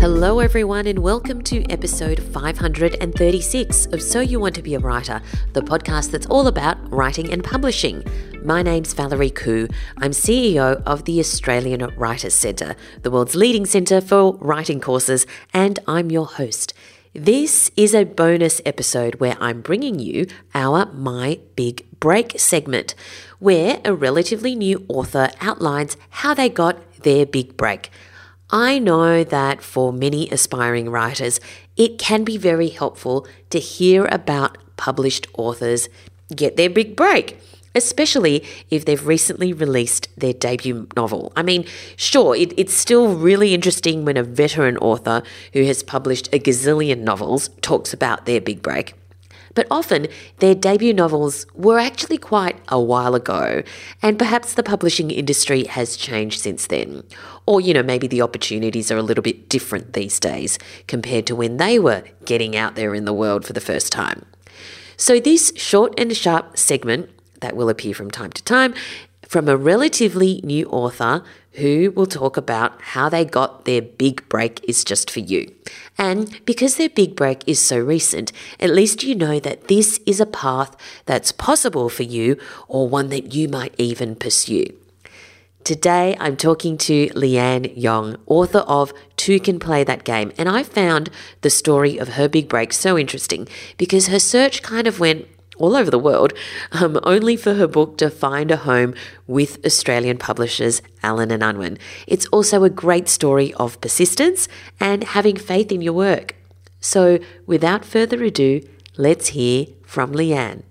Hello, everyone, and welcome to episode 536 of So You Want to Be a Writer, the podcast that's all about writing and publishing. My name's Valerie Khoo. I'm CEO of the Australian Writers Centre, the world's leading centre for writing courses, and I'm your host. This is a bonus episode where I'm bringing you our My Big Break segment, where a relatively new author outlines how they got their big break. I know that for many aspiring writers, it can be very helpful to hear about published authors get their big break, especially if they've recently released their debut novel. I mean, sure, it, it's still really interesting when a veteran author who has published a gazillion novels talks about their big break but often their debut novels were actually quite a while ago, and perhaps the publishing industry has changed since then. Or, you know, maybe the opportunities are a little bit different these days compared to when they were getting out there in the world for the first time. So, this short and sharp segment that will appear from time to time from a relatively new author who will talk about how they got their big break is just for you. And because their big break is so recent, at least you know that this is a path that's possible for you or one that you might even pursue. Today, I'm talking to Leanne Yong, author of Two Can Play That Game, and I found the story of her big break so interesting because her search kind of went all over the world, um, only for her book to find a home with Australian publishers Allen and Unwin. It's also a great story of persistence and having faith in your work. So, without further ado, let's hear from Leanne.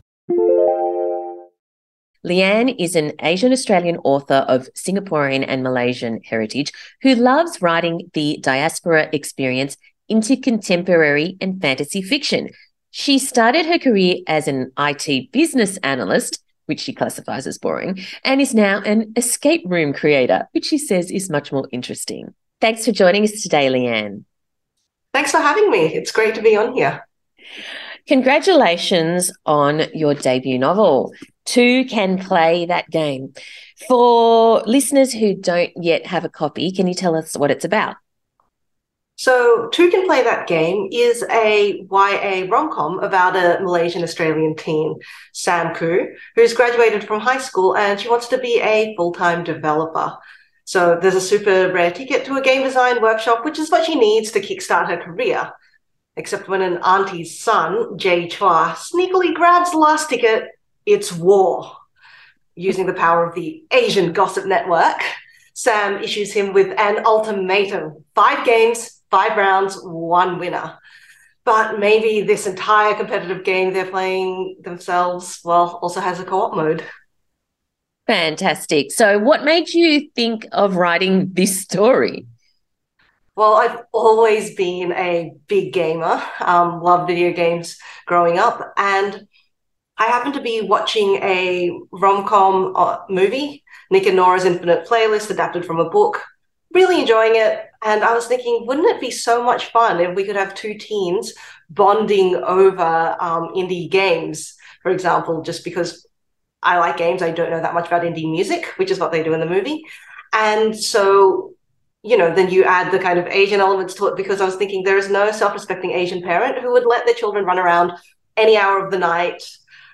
Leanne is an Asian Australian author of Singaporean and Malaysian heritage who loves writing the diaspora experience into contemporary and fantasy fiction she started her career as an IT business analyst, which she classifies as boring, and is now an escape room creator, which she says is much more interesting. Thanks for joining us today, Leanne. Thanks for having me. It's great to be on here. Congratulations on your debut novel. Two can play that game. For listeners who don't yet have a copy, can you tell us what it's about? So, Two Can Play That Game is a YA rom com about a Malaysian Australian teen, Sam Koo, who's graduated from high school and she wants to be a full time developer. So, there's a super rare ticket to a game design workshop, which is what she needs to kickstart her career. Except when an auntie's son, Jay Chua, sneakily grabs the last ticket, it's war. Using the power of the Asian Gossip Network, Sam issues him with an ultimatum five games, five rounds, one winner. But maybe this entire competitive game they're playing themselves, well, also has a co op mode. Fantastic. So, what made you think of writing this story? Well, I've always been a big gamer, um, loved video games growing up. And I happened to be watching a rom com uh, movie, Nick and Nora's Infinite Playlist, adapted from a book really enjoying it. And I was thinking, wouldn't it be so much fun if we could have two teens bonding over um, indie games, for example, just because I like games, I don't know that much about indie music, which is what they do in the movie. And so, you know, then you add the kind of Asian elements to it because I was thinking there is no self respecting Asian parent who would let their children run around any hour of the night,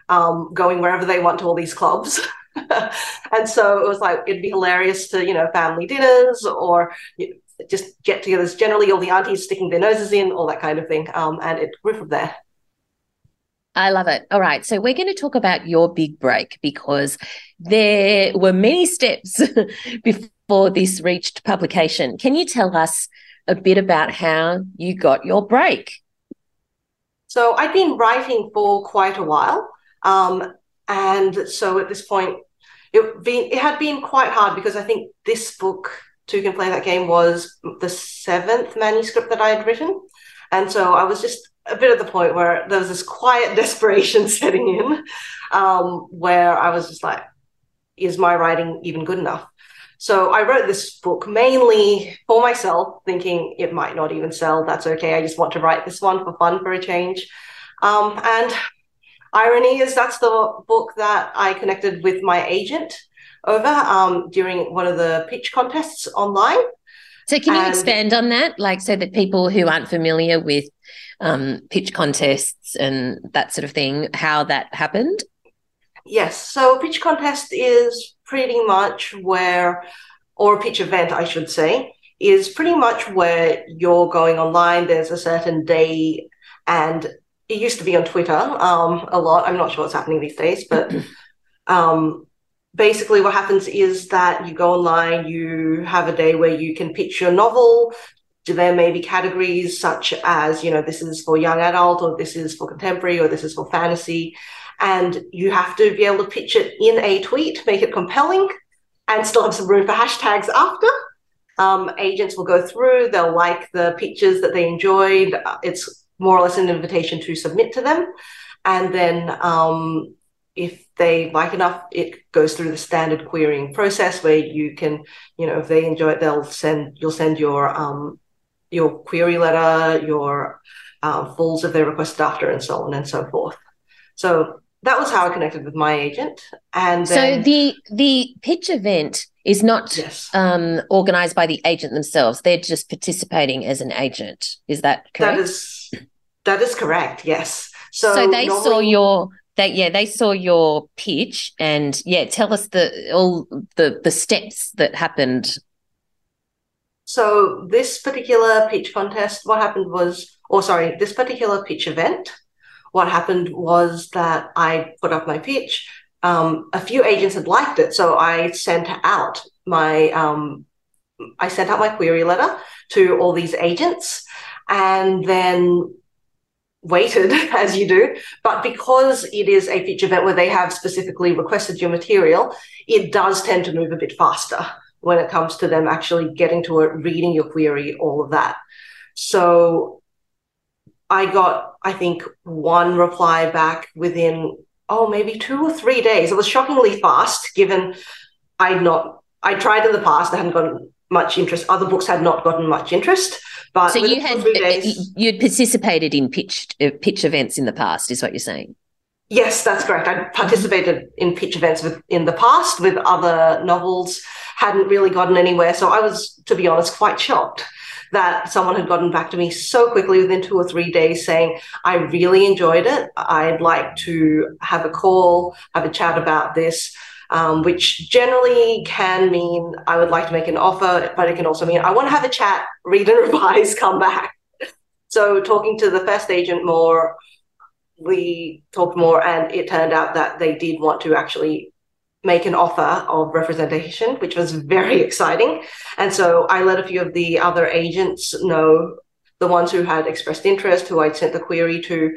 um, going wherever they want to all these clubs. and so it was like it'd be hilarious to you know family dinners or you know, just get-togethers. Generally, all the aunties sticking their noses in, all that kind of thing, um, and it grew from there. I love it. All right. So we're going to talk about your big break because there were many steps before this reached publication. Can you tell us a bit about how you got your break? So I'd been writing for quite a while. Um, and so at this point, it, been, it had been quite hard because I think this book, Two Can Play That Game, was the seventh manuscript that I had written. And so I was just a bit at the point where there was this quiet desperation setting in, um, where I was just like, is my writing even good enough? So I wrote this book mainly for myself, thinking it might not even sell. That's okay. I just want to write this one for fun, for a change. Um, and irony is that's the book that I connected with my agent over um, during one of the pitch contests online. So, can you and, expand on that, like, so that people who aren't familiar with um, pitch contests and that sort of thing, how that happened? Yes. So, pitch contest is pretty much where, or pitch event, I should say, is pretty much where you're going online. There's a certain day, and it used to be on Twitter um, a lot. I'm not sure what's happening these days, but um, basically what happens is that you go online, you have a day where you can pitch your novel. There may be categories such as, you know, this is for young adult, or this is for contemporary, or this is for fantasy. And you have to be able to pitch it in a tweet, make it compelling, and still have some room for hashtags after. Um, agents will go through, they'll like the pictures that they enjoyed. It's more or less an invitation to submit to them. And then um, if they like enough, it goes through the standard querying process where you can, you know, if they enjoy it, they'll send you'll send your um, your query letter, your uh, fulls if they requested after, and so on and so forth. So that was how I connected with my agent. And then, so the the pitch event is not yes. um, organized by the agent themselves; they're just participating as an agent. Is that correct? That is that is correct. Yes. So, so they normally, saw your they yeah they saw your pitch and yeah tell us the all the the steps that happened so this particular pitch contest what happened was or sorry this particular pitch event what happened was that i put up my pitch um, a few agents had liked it so i sent out my um, i sent out my query letter to all these agents and then waited as you do, but because it is a feature event where they have specifically requested your material, it does tend to move a bit faster when it comes to them actually getting to it, reading your query, all of that. So I got, I think, one reply back within, oh, maybe two or three days. It was shockingly fast given I'd not, I tried in the past, I hadn't gotten much interest. Other books had not gotten much interest. But so you had days, you'd participated in pitch uh, pitch events in the past, is what you're saying? Yes, that's correct. I participated in pitch events with in the past with other novels. Hadn't really gotten anywhere, so I was, to be honest, quite shocked that someone had gotten back to me so quickly within two or three days saying, I really enjoyed it. I'd like to have a call, have a chat about this um, which generally can mean I would like to make an offer, but it can also mean I want to have a chat, read and revise, come back. So, talking to the first agent more, we talked more, and it turned out that they did want to actually make an offer of representation, which was very exciting. And so I let a few of the other agents know, the ones who had expressed interest, who I'd sent the query to.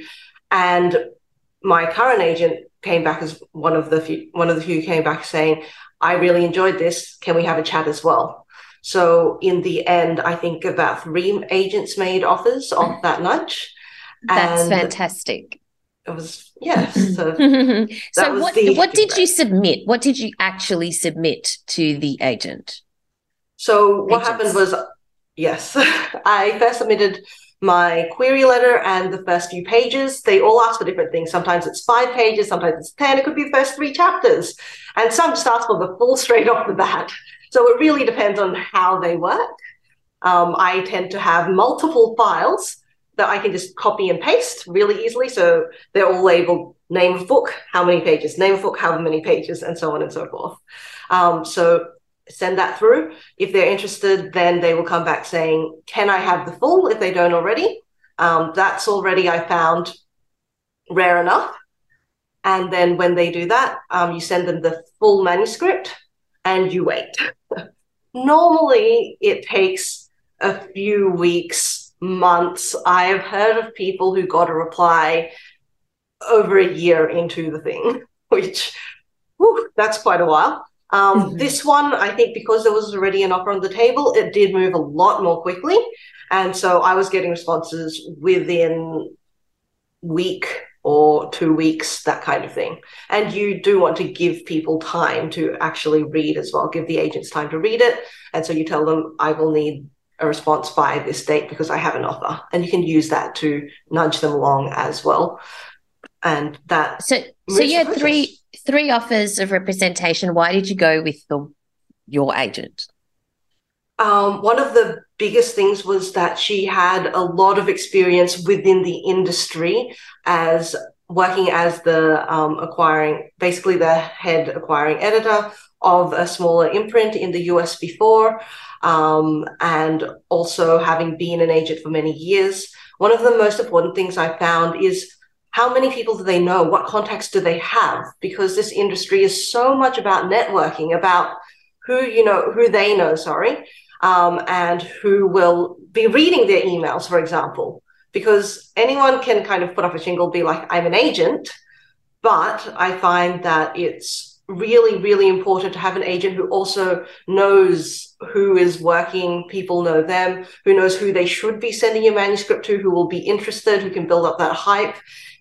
And my current agent came back as one of the few, one of the few came back saying, "I really enjoyed this. Can we have a chat as well?" So in the end, I think about three agents made offers of that lunch. That's fantastic. It was yes. So, so what what did you submit? What did you actually submit to the agent? So what Agents. happened was yes, I first submitted my query letter and the first few pages. They all ask for different things. Sometimes it's five pages, sometimes it's 10, it could be the first three chapters. And some just ask for the full straight off the bat. So it really depends on how they work. Um, I tend to have multiple files that I can just copy and paste really easily. So they're all labeled name of book, how many pages, name of book, how many pages, and so on and so forth. Um, so send that through. If they're interested, then they will come back saying, Can I have the full if they don't already? Um, that's already, I found, rare enough. And then when they do that, um, you send them the full manuscript and you wait. Normally, it takes a few weeks, months. I have heard of people who got a reply over a year into the thing, which whew, that's quite a while. Um, mm-hmm. This one, I think, because there was already an offer on the table, it did move a lot more quickly, and so I was getting responses within week or two weeks, that kind of thing. And you do want to give people time to actually read as well, give the agents time to read it. And so you tell them, I will need a response by this date because I have an offer. And you can use that to nudge them along as well. And that. So, so you had three three offers of representation. Why did you go with the your agent? Um, one of the biggest things was that she had a lot of experience within the industry as working as the um, acquiring, basically the head acquiring editor of a smaller imprint in the US before, um, and also having been an agent for many years. One of the most important things I found is how many people do they know? What contacts do they have? Because this industry is so much about networking, about who you know, who they know, sorry, um, and who will be reading their emails, for example because anyone can kind of put up a shingle, be like, I'm an agent. But I find that it's really, really important to have an agent who also knows who is working, people know them, who knows who they should be sending your manuscript to, who will be interested, who can build up that hype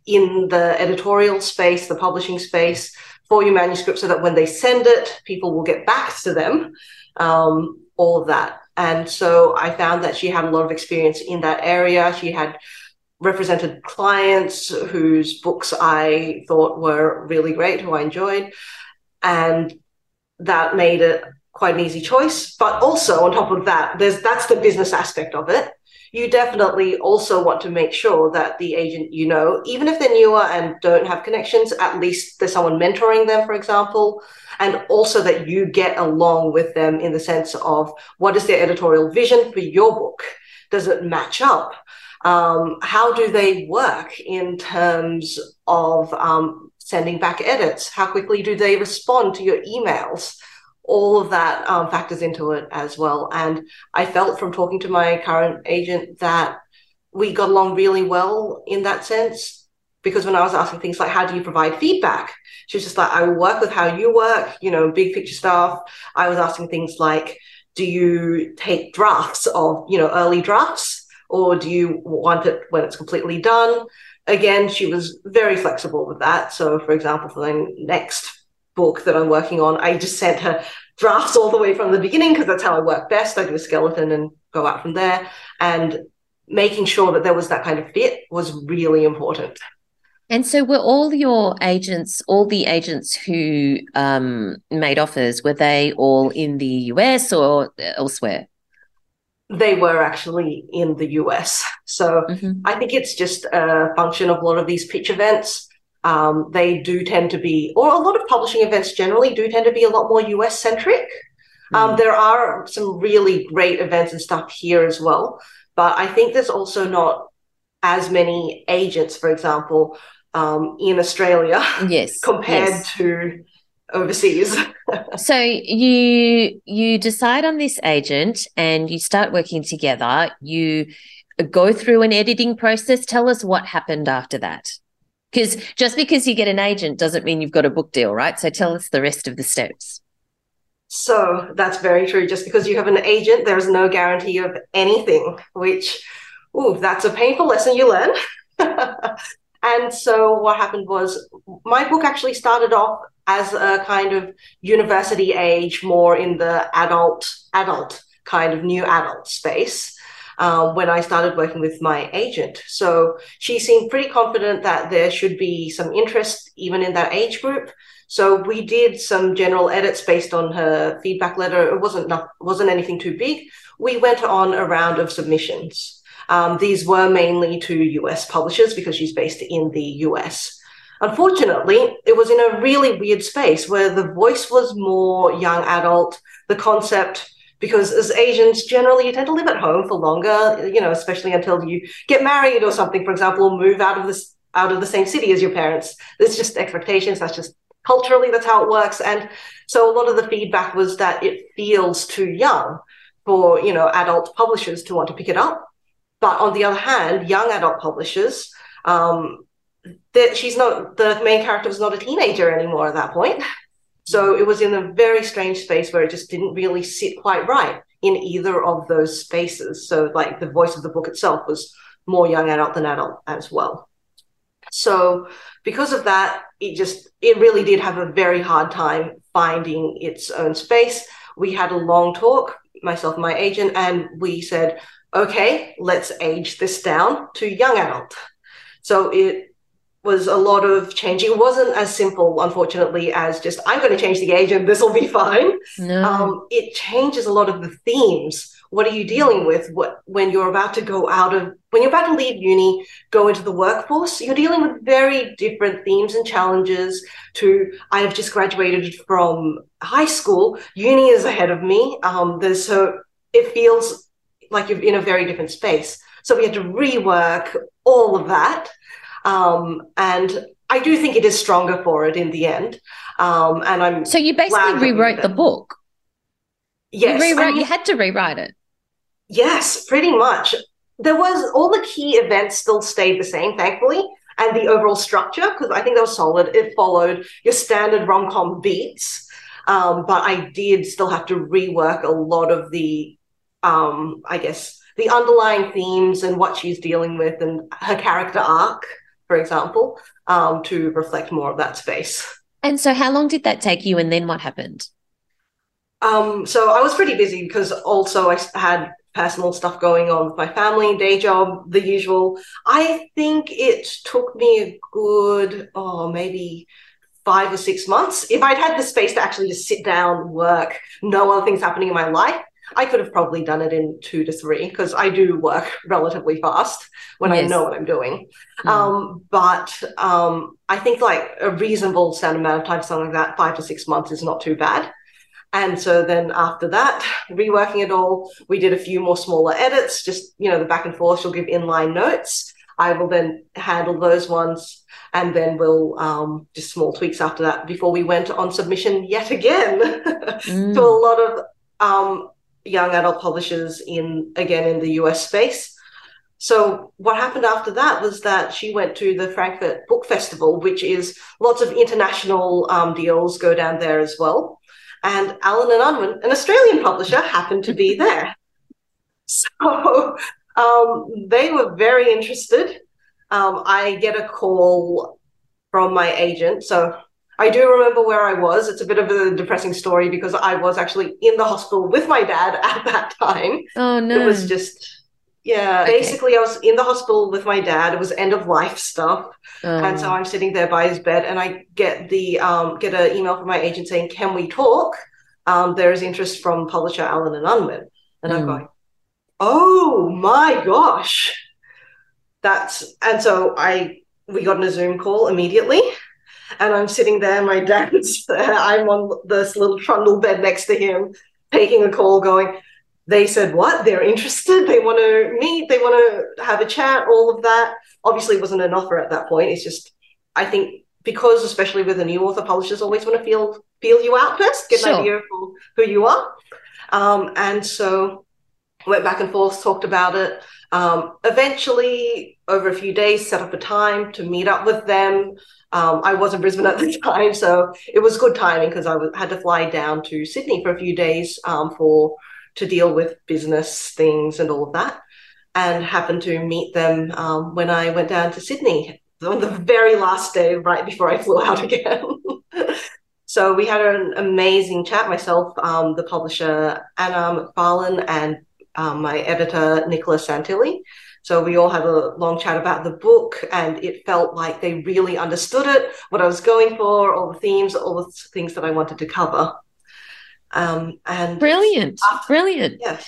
in the editorial space, the publishing space for your manuscript so that when they send it, people will get back to them. Um, all of that. And so I found that she had a lot of experience in that area. She had represented clients whose books I thought were really great, who I enjoyed. And that made it quite an easy choice. But also on top of that, there's that's the business aspect of it. You definitely also want to make sure that the agent you know, even if they're newer and don't have connections, at least there's someone mentoring them, for example and also that you get along with them in the sense of what is their editorial vision for your book? Does it match up? Um, how do they work in terms of um, sending back edits? How quickly do they respond to your emails? All of that um, factors into it as well. And I felt from talking to my current agent that we got along really well in that sense because when I was asking things like, how do you provide feedback? She was just like, I will work with how you work, you know, big picture stuff. I was asking things like, do you take drafts of, you know, early drafts or do you want it when it's completely done? Again, she was very flexible with that. So, for example, for the next book that I'm working on, I just sent her drafts all the way from the beginning because that's how I work best. I do a skeleton and go out from there. And making sure that there was that kind of fit was really important. And so, were all your agents, all the agents who um, made offers, were they all in the US or elsewhere? They were actually in the US. So, mm-hmm. I think it's just a function of a lot of these pitch events. Um, they do tend to be, or a lot of publishing events generally do tend to be a lot more US centric. Mm. Um, there are some really great events and stuff here as well. But I think there's also not as many agents, for example, um, in Australia. Yes. compared yes. to overseas. so you you decide on this agent and you start working together. You go through an editing process. Tell us what happened after that. Because just because you get an agent doesn't mean you've got a book deal, right? So tell us the rest of the steps. So that's very true. Just because you have an agent, there's no guarantee of anything, which, oh, that's a painful lesson you learn. And so what happened was my book actually started off as a kind of university age, more in the adult, adult kind of new adult space. Uh, when I started working with my agent. So she seemed pretty confident that there should be some interest even in that age group. So we did some general edits based on her feedback letter. It wasn't not, wasn't anything too big. We went on a round of submissions. Um, these were mainly to US publishers because she's based in the US. Unfortunately, it was in a really weird space where the voice was more young adult, the concept because as Asians, generally you tend to live at home for longer, you know, especially until you get married or something, for example, or move out of this out of the same city as your parents. There's just expectations. That's just culturally that's how it works. And so a lot of the feedback was that it feels too young for, you know, adult publishers to want to pick it up. But on the other hand, young adult publishers, um, that she's not the main character was not a teenager anymore at that point. So it was in a very strange space where it just didn't really sit quite right in either of those spaces. So like the voice of the book itself was more young adult than adult as well. So because of that, it just it really did have a very hard time finding its own space. We had a long talk, myself and my agent, and we said, okay, let's age this down to young adult. So it was a lot of changing. It wasn't as simple, unfortunately, as just I'm going to change the age and this will be fine. No. Um, it changes a lot of the themes. What are you dealing with? What when you're about to go out of when you're about to leave uni, go into the workforce? You're dealing with very different themes and challenges. To I have just graduated from high school. Uni is ahead of me. Um, there's so it feels like you're in a very different space. So we had to rework all of that. Um, and I do think it is stronger for it in the end. Um, and I'm so you basically rewrote the book. Yes, you rewrote. I mean, you had to rewrite it. Yes, pretty much. There was all the key events still stayed the same, thankfully, and the overall structure because I think that was solid. It followed your standard rom com beats, um, but I did still have to rework a lot of the, um, I guess, the underlying themes and what she's dealing with and her character arc for example, um, to reflect more of that space. And so, how long did that take you, and then what happened? Um, so I was pretty busy because also I had personal stuff going on with my family, day job, the usual. I think it took me a good, oh, maybe five or six months. If I'd had the space to actually just sit down, work, no other things happening in my life, I could have probably done it in two to three because I do work relatively fast when yes. I know what I'm doing. Mm. Um, but um, I think like a reasonable set amount of time, something like that, five to six months is not too bad. And so then after that, reworking it all, we did a few more smaller edits, just, you know, the back and forth. She'll give inline notes. I will then handle those ones and then we'll um, just small tweaks after that before we went on submission yet again mm. to a lot of um, young adult publishers in again in the US space. So what happened after that was that she went to the Frankfurt Book Festival, which is lots of international um, deals go down there as well. And Allen and Unwin, an Australian publisher, happened to be there. So um, they were very interested. Um, I get a call from my agent. So I do remember where I was. It's a bit of a depressing story because I was actually in the hospital with my dad at that time. Oh no. It was just yeah, okay. basically I was in the hospital with my dad. It was end of life stuff. Oh. And so I'm sitting there by his bed and I get the um, get an email from my agent saying, "Can we talk?" Um, there is interest from publisher Allen and Unwin. And mm. I'm going, "Oh my gosh." That's and so I we got in a Zoom call immediately and I'm sitting there, my dad's there, I'm on this little trundle bed next to him, taking a call, going, they said what? They're interested? They want to meet? They want to have a chat? All of that. Obviously wasn't an offer at that point. It's just i think because especially with a new author publishers always want to feel feel you out first get sure. an idea of who you are. Um, and so went back and forth talked about it um, eventually over a few days set up a time to meet up with them um, I was in Brisbane at the time, so it was good timing because I had to fly down to Sydney for a few days um, for to deal with business things and all of that, and happened to meet them um, when I went down to Sydney on the very last day, right before I flew out again. so we had an amazing chat. Myself, um, the publisher Anna McFarlane, and um, my editor Nicholas Santilli. So we all had a long chat about the book, and it felt like they really understood it, what I was going for, all the themes, all the things that I wanted to cover. Um, and brilliant, after, brilliant. Yeah.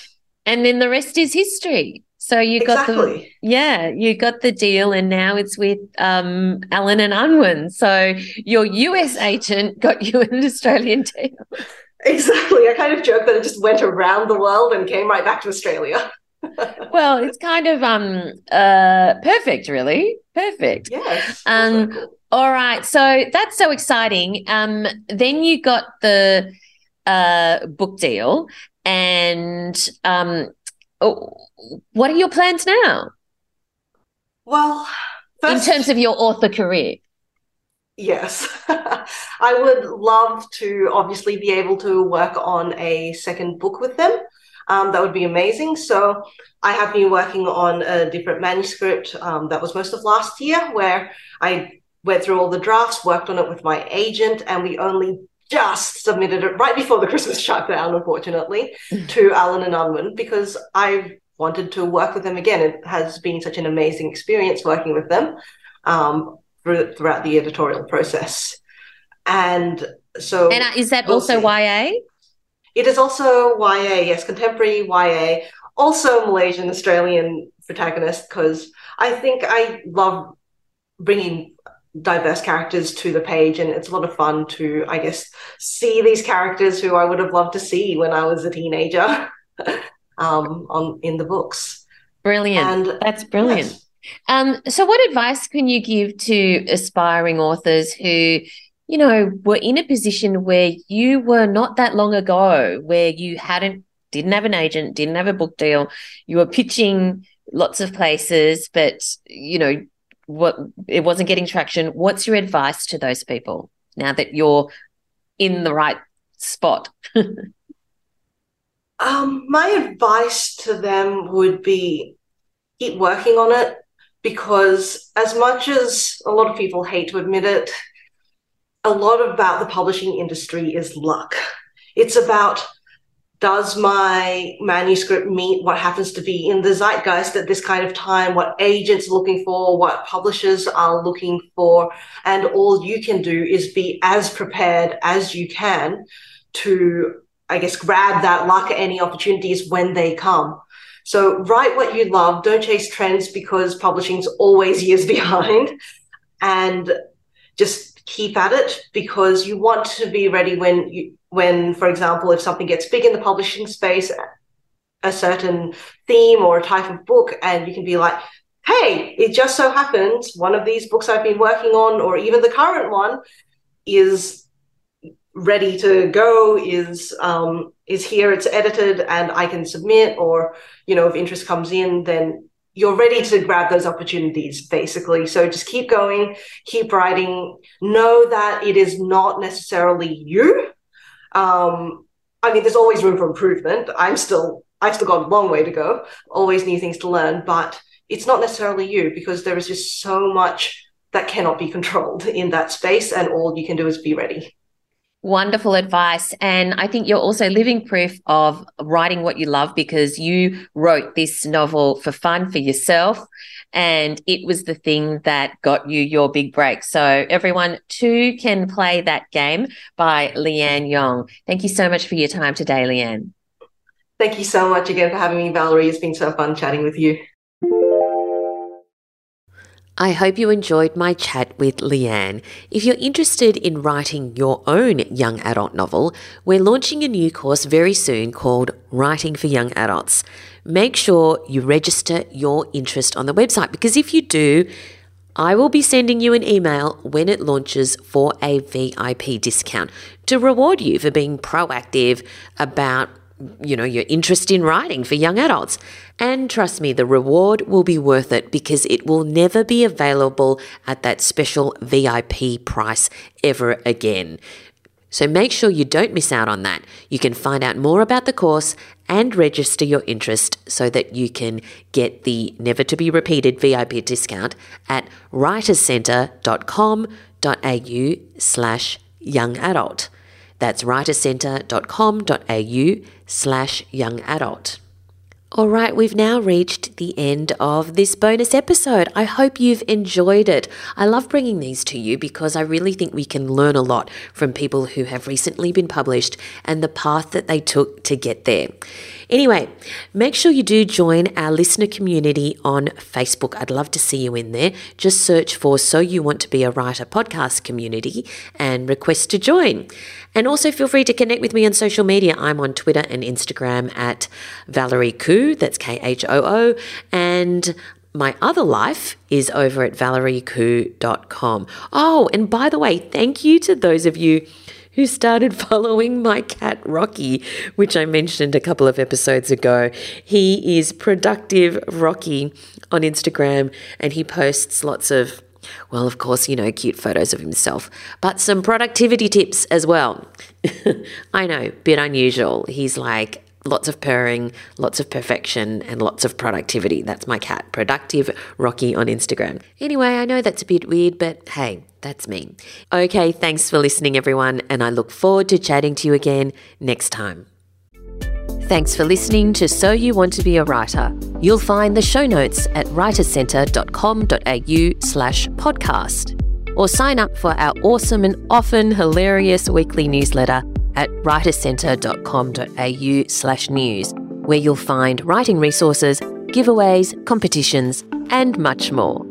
And then the rest is history. So you got the yeah, you got the deal, and now it's with um, Allen and Unwin. So your US agent got you an Australian deal. Exactly. I kind of joke that it just went around the world and came right back to Australia well, it's kind of um uh perfect, really. Perfect. Yes. Um cool. all right. So that's so exciting. Um then you got the uh book deal and um oh, what are your plans now? Well, first, in terms of your author career. Yes. I would love to obviously be able to work on a second book with them um, that would be amazing. So I have been working on a different manuscript um, that was most of last year, where I went through all the drafts, worked on it with my agent, and we only just submitted it right before the Christmas shutdown, unfortunately, to Allen and Unwin because I wanted to work with them again. It has been such an amazing experience working with them. Um, through, throughout the editorial process. And so. And uh, is that we'll also see. YA? It is also YA, yes, contemporary YA, also Malaysian Australian protagonist, because I think I love bringing diverse characters to the page and it's a lot of fun to i guess see these characters who i would have loved to see when i was a teenager um, on in the books brilliant and, that's brilliant yes. Um, so what advice can you give to aspiring authors who you know, were in a position where you were not that long ago, where you hadn't, didn't have an agent, didn't have a book deal, you were pitching lots of places, but, you know, what it wasn't getting traction. What's your advice to those people now that you're in the right spot? um, my advice to them would be keep working on it because as much as a lot of people hate to admit it, a lot about the publishing industry is luck. It's about does my manuscript meet what happens to be in the zeitgeist at this kind of time, what agents are looking for, what publishers are looking for. And all you can do is be as prepared as you can to, I guess, grab that luck at any opportunities when they come. So write what you love. Don't chase trends because publishing's always years behind. And just keep at it because you want to be ready when you when for example if something gets big in the publishing space a certain theme or a type of book and you can be like hey it just so happens one of these books i've been working on or even the current one is ready to go is um, is here it's edited and i can submit or you know if interest comes in then you're ready to grab those opportunities basically. So just keep going keep writing. Know that it is not necessarily you. Um, i mean there's always room for improvement. I'm still i've still got a long way to go. Always new things to learn but it's not necessarily you because there is just so much that cannot be controlled in that space and all you can do is be ready Wonderful advice. And I think you're also living proof of writing what you love because you wrote this novel for fun for yourself. And it was the thing that got you your big break. So, everyone too can play that game by Leanne Yong. Thank you so much for your time today, Leanne. Thank you so much again for having me, Valerie. It's been so fun chatting with you. I hope you enjoyed my chat with Leanne. If you're interested in writing your own young adult novel, we're launching a new course very soon called Writing for Young Adults. Make sure you register your interest on the website because if you do, I will be sending you an email when it launches for a VIP discount to reward you for being proactive about you know, your interest in writing for young adults. And trust me, the reward will be worth it because it will never be available at that special VIP price ever again. So make sure you don't miss out on that. You can find out more about the course and register your interest so that you can get the never to be repeated VIP discount at writerscentre.com.au slash young adult. That's writerscentre.com.au slash young adult. All right, we've now reached the end of this bonus episode. I hope you've enjoyed it. I love bringing these to you because I really think we can learn a lot from people who have recently been published and the path that they took to get there. Anyway, make sure you do join our listener community on Facebook. I'd love to see you in there. Just search for So You Want to Be a Writer podcast community and request to join. And also feel free to connect with me on social media. I'm on Twitter and Instagram at Valerie That's K H O O, and my other life is over at valeriekhoo.com. Oh, and by the way, thank you to those of you who started following my cat Rocky, which I mentioned a couple of episodes ago. He is Productive Rocky on Instagram and he posts lots of well, of course, you know, cute photos of himself, but some productivity tips as well. I know, bit unusual. He's like lots of purring, lots of perfection, and lots of productivity. That's my cat, Productive Rocky on Instagram. Anyway, I know that's a bit weird, but hey, that's me. Okay, thanks for listening, everyone, and I look forward to chatting to you again next time. Thanks for listening to So You Want to Be a Writer. You'll find the show notes at writerscentre.com.au slash podcast. or sign up for our awesome and often hilarious weekly newsletter at writercentre.com.au slash news, where you'll find writing resources, giveaways, competitions, and much more.